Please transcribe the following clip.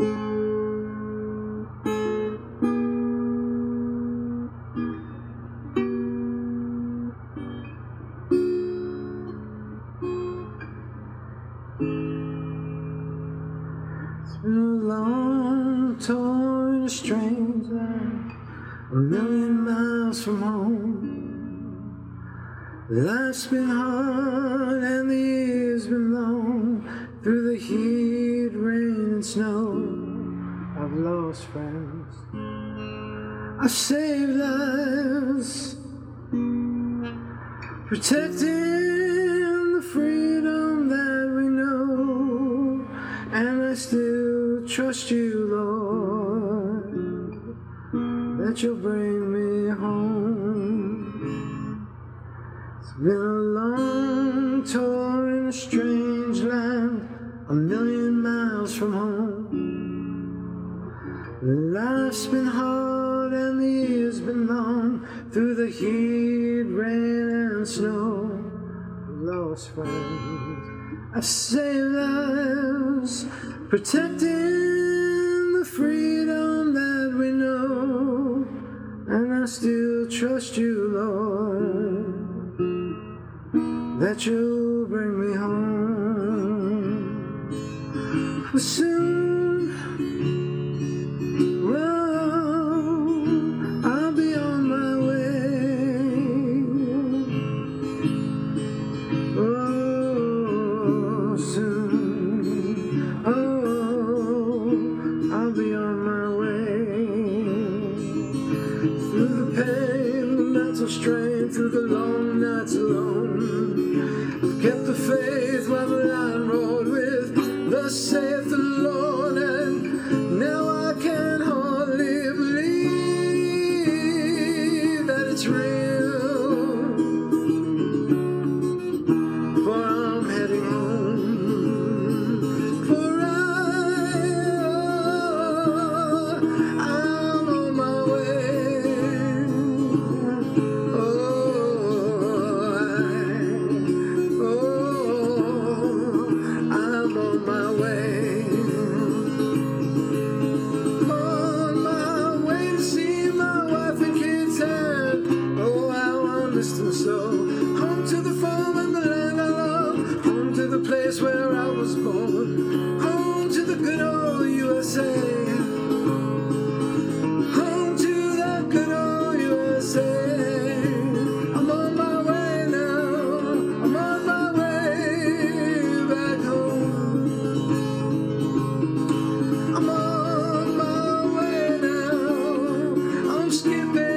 Been long, torn, strange life, a million miles from home. Life's been hard and the years been long. Through the heat, rain, and I've lost friends. I've saved lives, protecting the freedom that we know. And I still trust you, Lord, that you'll bring me home. It's been a long, tour in a strange land, a million miles from home. Life's been hard and the years been long through the heat, rain, and snow. Lost friends, I've saved lives, protecting the freedom that we know, and I still trust you, Lord, that you'll bring me home. For soon. Whoa, I'll be on my way. Oh, soon. Oh, I'll be on my way. Through the pain, mental strain, through the long nights alone. I've kept the faith while the line road with the Lord, I'm skipping.